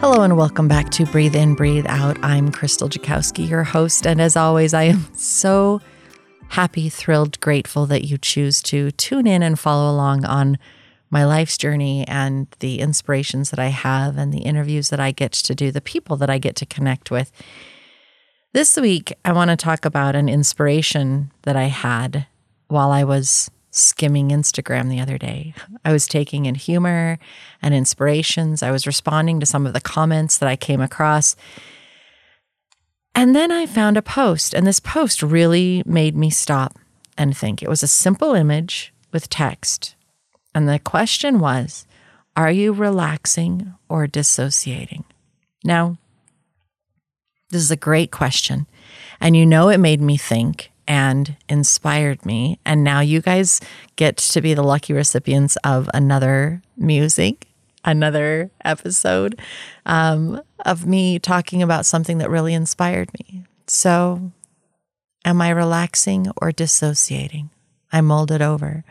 Hello and welcome back to Breathe In, Breathe Out. I'm Krystal Jakosky, your host, and as always, I am so happy, thrilled, grateful that you choose to tune in and follow along on my life's journey and the inspirations that I have and the interviews that I get to do, the people that I get to connect with. This week, I want to talk about an inspiration that I had while I was skimming Instagram the other day. I was taking in humor and inspirations. I was responding to some of the comments that I came across. And then I found a post, and this post really made me stop and think. It was a simple image with text. And the question was Are you relaxing or dissociating? Now, this is a great question. And you know, it made me think and inspired me. And now you guys get to be the lucky recipients of another music, another episode um, of me talking about something that really inspired me. So, am I relaxing or dissociating? I mulled it over.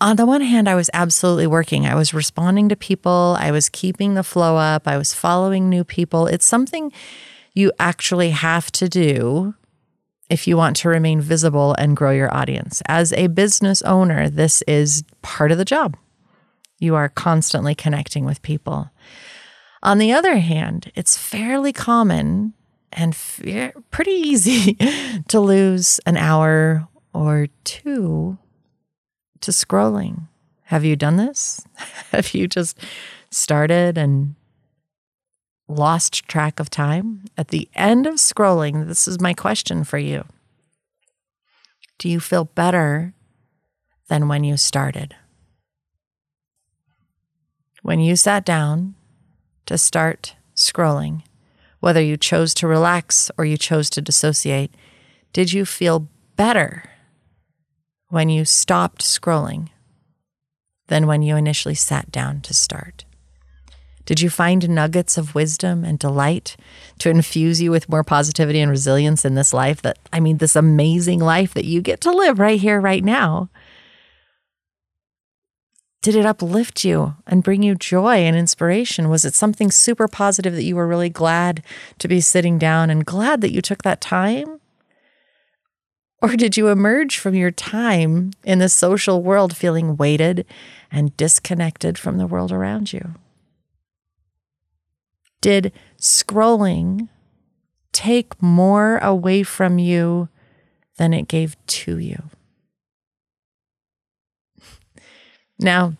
On the one hand, I was absolutely working. I was responding to people. I was keeping the flow up. I was following new people. It's something you actually have to do if you want to remain visible and grow your audience. As a business owner, this is part of the job. You are constantly connecting with people. On the other hand, it's fairly common and pretty easy to lose an hour or two to scrolling. Have you done this? Have you just started and lost track of time? At the end of scrolling, this is my question for you Do you feel better than when you started? When you sat down to start scrolling, whether you chose to relax or you chose to dissociate, did you feel better when you stopped scrolling than when you initially sat down to start? Did you find nuggets of wisdom and delight to infuse you with more positivity and resilience in this life that, I mean, this amazing life that you get to live right here, right now? Did it uplift you and bring you joy and inspiration? Was it something super positive that you were really glad to be sitting down and glad that you took that time? Or did you emerge from your time in the social world feeling weighted and disconnected from the world around you? Did scrolling take more away from you than it gave to you? Now,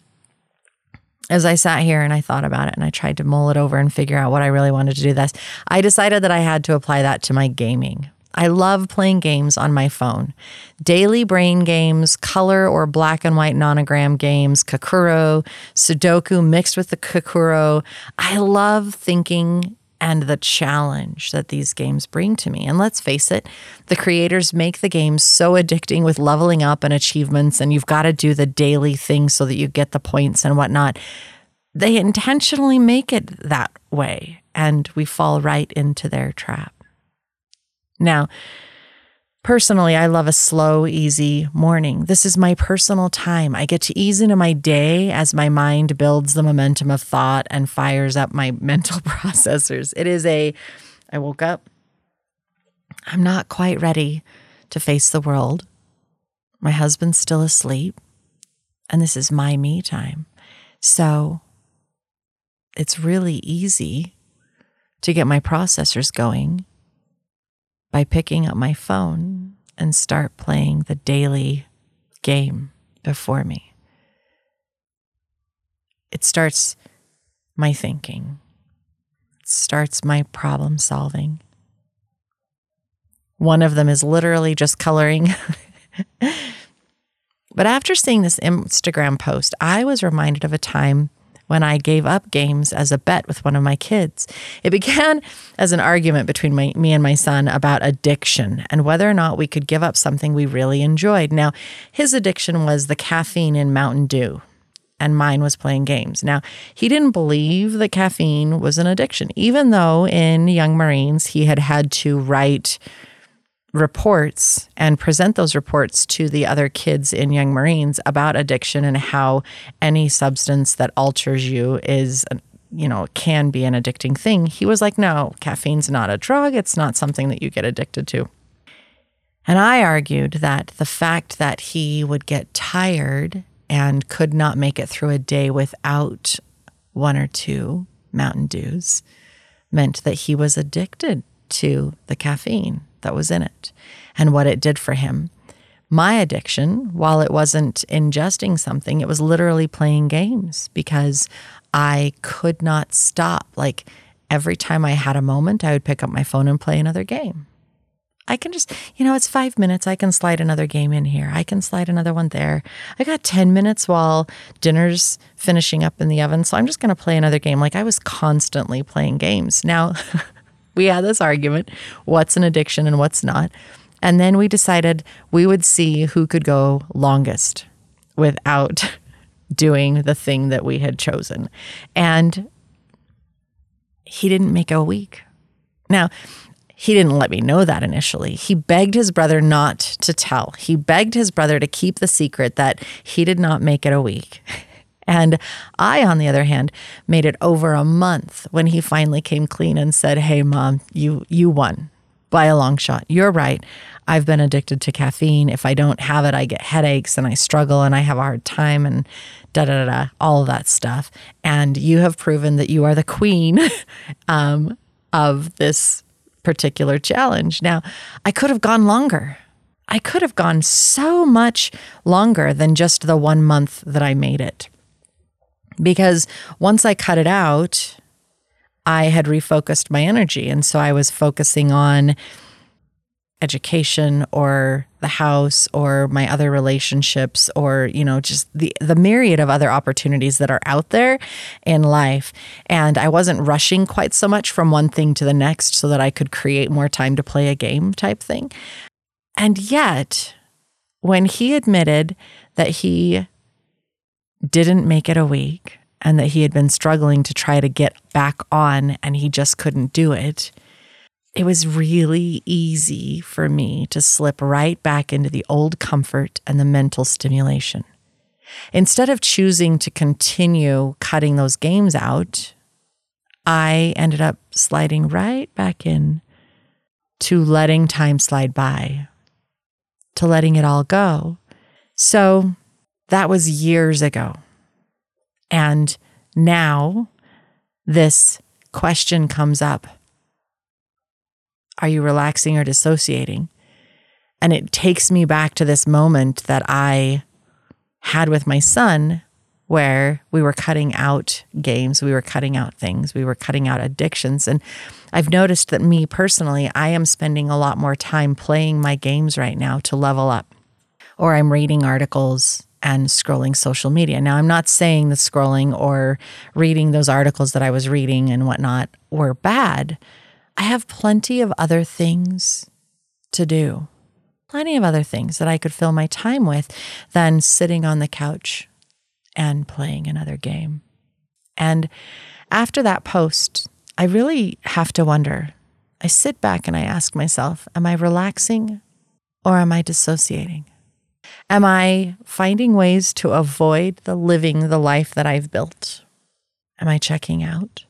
as I sat here and I thought about it and I tried to mull it over and figure out what I really wanted to do this, I decided that I had to apply that to my gaming. I love playing games on my phone. Daily brain games, color or black and white nonogram games, Kakuro, Sudoku mixed with the Kakuro. I love thinking and the challenge that these games bring to me. And let's face it, the creators make the games so addicting with leveling up and achievements, and you've got to do the daily things so that you get the points and whatnot. They intentionally make it that way, and we fall right into their trap. Now, personally, I love a slow, easy morning. This is my personal time. I get to ease into my day as my mind builds the momentum of thought and fires up my mental processors. It is a, I woke up, I'm not quite ready to face the world. My husband's still asleep, and this is my me time. So it's really easy to get my processors going by picking up my phone and start playing the daily game before me. It starts my thinking, it starts my problem solving. One of them is literally just coloring. but after seeing this Instagram post, I was reminded of a time when I gave up games as a bet with one of my kids. It began as an argument between my, me and my son about addiction and whether or not we could give up something we really enjoyed. Now, his addiction was the caffeine in Mountain Dew. And mine was playing games. Now, he didn't believe that caffeine was an addiction, even though in Young Marines he had had to write reports and present those reports to the other kids in Young Marines about addiction and how any substance that alters you is you know can be an addicting thing. He was like no caffeine's not a drug. It's not something that you get addicted to. And i argued that the fact that he would get tired and could not make it through a day without one or two mountain dews meant that he was addicted to the caffeine that was in it and what it did for him. My addiction, while it wasn't ingesting something, it was literally playing games because I could not stop. Like every time I had a moment, I would pick up my phone and play another game. I can just, you know, it's five minutes. I can slide another game in here. I can slide another one there. I got 10 minutes while dinner's finishing up in the oven. So I'm just going to play another game. Like I was constantly playing games. Now, we had this argument what's an addiction and what's not. And then we decided we would see who could go longest without doing the thing that we had chosen. And he didn't make a week. Now, he didn't let me know that initially. He begged his brother not to tell. He begged his brother to keep the secret that he did not make it a week. And I, on the other hand, made it over a month when he finally came clean and said, Hey, mom, you, you won by a long shot. You're right. I've been addicted to caffeine. If I don't have it, I get headaches and I struggle and I have a hard time and da da da, da all that stuff. And you have proven that you are the queen um, of this particular challenge. Now, I could have gone longer. I could have gone so much longer than just the one month that I made it because once I cut it out, I had refocused my energy. And so I was focusing on education or the house or my other relationships or you know just the the myriad of other opportunities that are out there in life and I wasn't rushing quite so much from one thing to the next so that I could create more time to play a game type thing and yet when he admitted that he didn't make it a week and that he had been struggling to try to get back on and he just couldn't do it, it was really easy for me to slip right back into the old comfort and the mental stimulation. Instead of choosing to continue cutting those games out, I ended up sliding right back in to letting time slide by, to letting it all go. So that was years ago. And now this question comes up Are you relaxing or dissociating? And it takes me back to this moment that I had with my son where we were cutting out games, we were cutting out things, we were cutting out addictions. And I've noticed that me personally, I am spending a lot more time playing my games right now to level up. Or I'm reading articles and scrolling social media. Now, I'm not saying that scrolling or reading those articles that I was reading and whatnot were bad. I have plenty of other things to do, plenty of other things that I could fill my time with than sitting on the couch and playing another game. And after that post, I really have to wonder. I sit back and I ask myself, am I relaxing or am I dissociating? Am I finding ways to avoid the living the life that I've built? Am I checking out?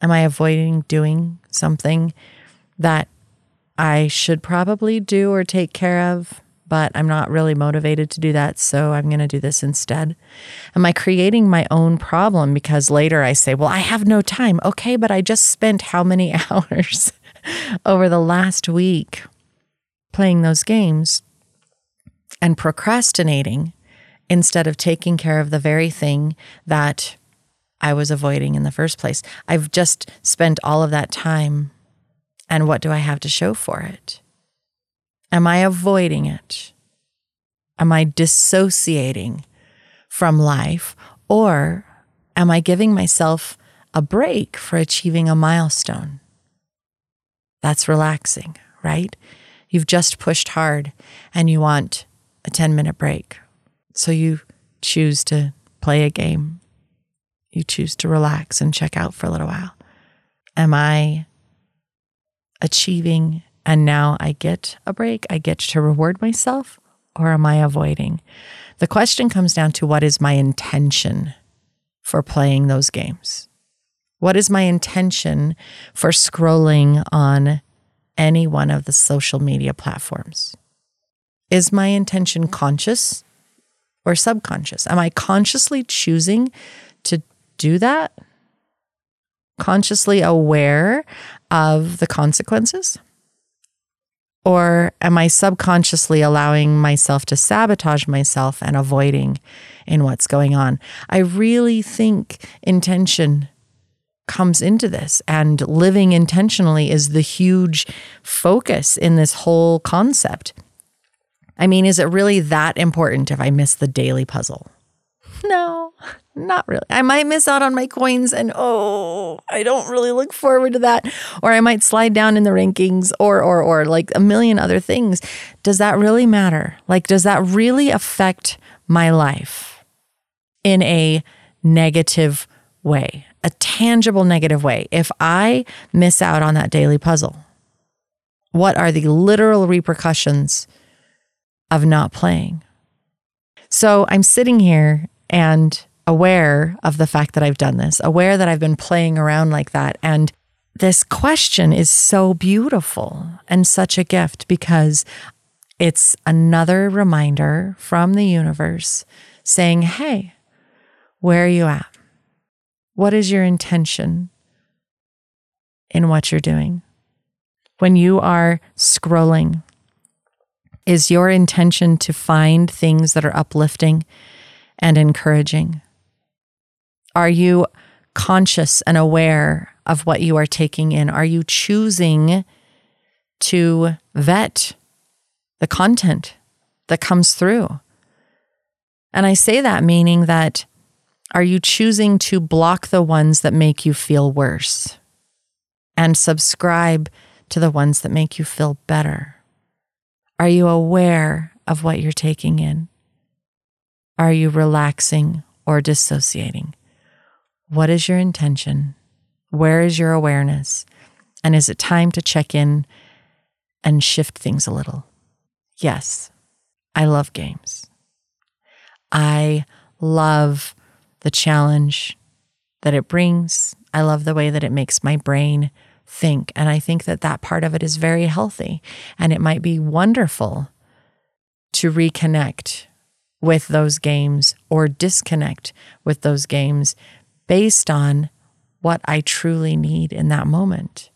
Am I avoiding doing something that I should probably do or take care of, but I'm not really motivated to do that, so I'm going to do this instead? Am I creating my own problem because later I say, well, I have no time? Okay, but I just spent how many hours over the last week playing those games? And procrastinating instead of taking care of the very thing that I was avoiding in the first place. I've just spent all of that time, and what do I have to show for it? Am I avoiding it? Am I dissociating from life? Or am I giving myself a break for achieving a milestone? That's relaxing, right? You've just pushed hard and you want a 10 minute break. So you choose to play a game. You choose to relax and check out for a little while. Am I achieving and now I get a break? I get to reward myself? Or am I avoiding? The question comes down to what is my intention for playing those games? What is my intention for scrolling on any one of the social media platforms? Is my intention conscious or subconscious? Am I consciously choosing to do that? Consciously aware of the consequences? Or am I subconsciously allowing myself to sabotage myself and avoiding in what's going on? I really think intention comes into this, and living intentionally is the huge focus in this whole concept. I mean, is it really that important if I miss the daily puzzle? No, not really. I might miss out on my coins and oh, I don't really look forward to that. Or I might slide down in the rankings or or or like a million other things. Does that really matter? Like does that really affect my life in a negative way? A tangible negative way. If I miss out on that daily puzzle, what are the literal repercussions of not playing? So I'm sitting here and aware of the fact that I've done this, aware that I've been playing around like that. And this question is so beautiful and such a gift because it's another reminder from the universe saying, Hey, where are you at? What is your intention in what you're doing? When you are scrolling, is your intention to find things that are uplifting and encouraging? Are you conscious and aware of what you are taking in? Are you choosing to vet the content that comes through? And I say that meaning that are you choosing to block the ones that make you feel worse and subscribe to the ones that make you feel better? Are you aware of what you're taking in? Are you relaxing or dissociating? What is your intention? Where is your awareness? And is it time to check in and shift things a little? Yes, I love games. I love the challenge that it brings. I love the way that it makes my brain think. And I think that that part of it is very healthy. And it might be wonderful to reconnect with those games or disconnect with those games based on what I truly need in that moment.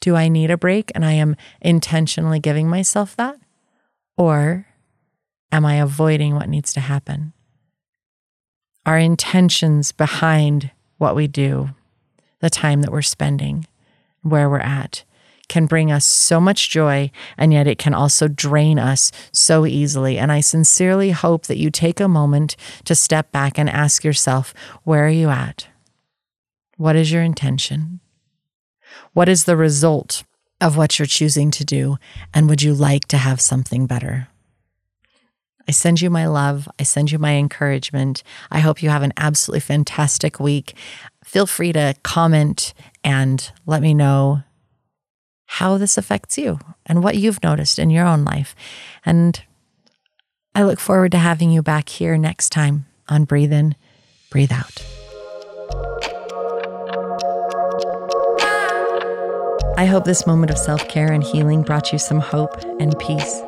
Do I need a break and I am intentionally giving myself that? Or am I avoiding what needs to happen? Our intentions behind what we do, the time that we're spending, where we're at, can bring us so much joy, and yet it can also drain us so easily. And I sincerely hope that you take a moment to step back and ask yourself, where are you at? What is your intention? What is the result of what you're choosing to do? And would you like to have something better? I send you my love. I send you my encouragement. I hope you have an absolutely fantastic week. Feel free to comment and let me know how this affects you and what you've noticed in your own life. And I look forward to having you back here next time on Breathe In, Breathe Out. I hope this moment of self care and healing brought you some hope and peace.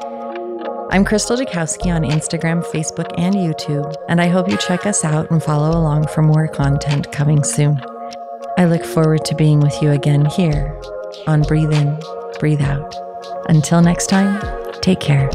I'm Krystal Jakosky on Instagram, Facebook, and YouTube, and I hope you check us out and follow along for more content coming soon. I look forward to being with you again here on Breathe In, Breathe Out. Until next time, take care.